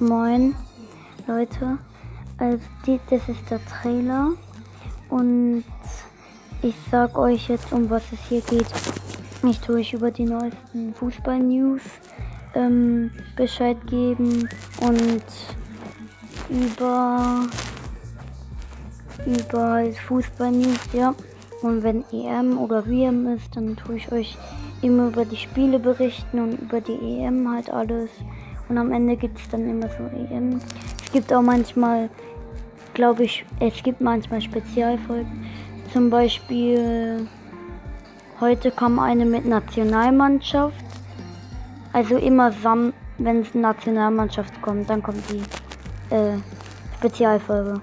Moin, Leute. Also, die, das ist der Trailer. Und ich sag euch jetzt, um was es hier geht. Ich tue euch über die neuesten Fußball-News ähm, Bescheid geben und über über Fußball-News, ja. Und wenn EM oder WM ist, dann tue ich euch immer über die Spiele berichten und über die EM halt alles. Und am Ende gibt es dann immer so EM. Es gibt auch manchmal, glaube ich, es gibt manchmal Spezialfolgen. Zum Beispiel heute kam eine mit Nationalmannschaft. Also immer wenn es Nationalmannschaft kommt, dann kommt die äh, Spezialfolge.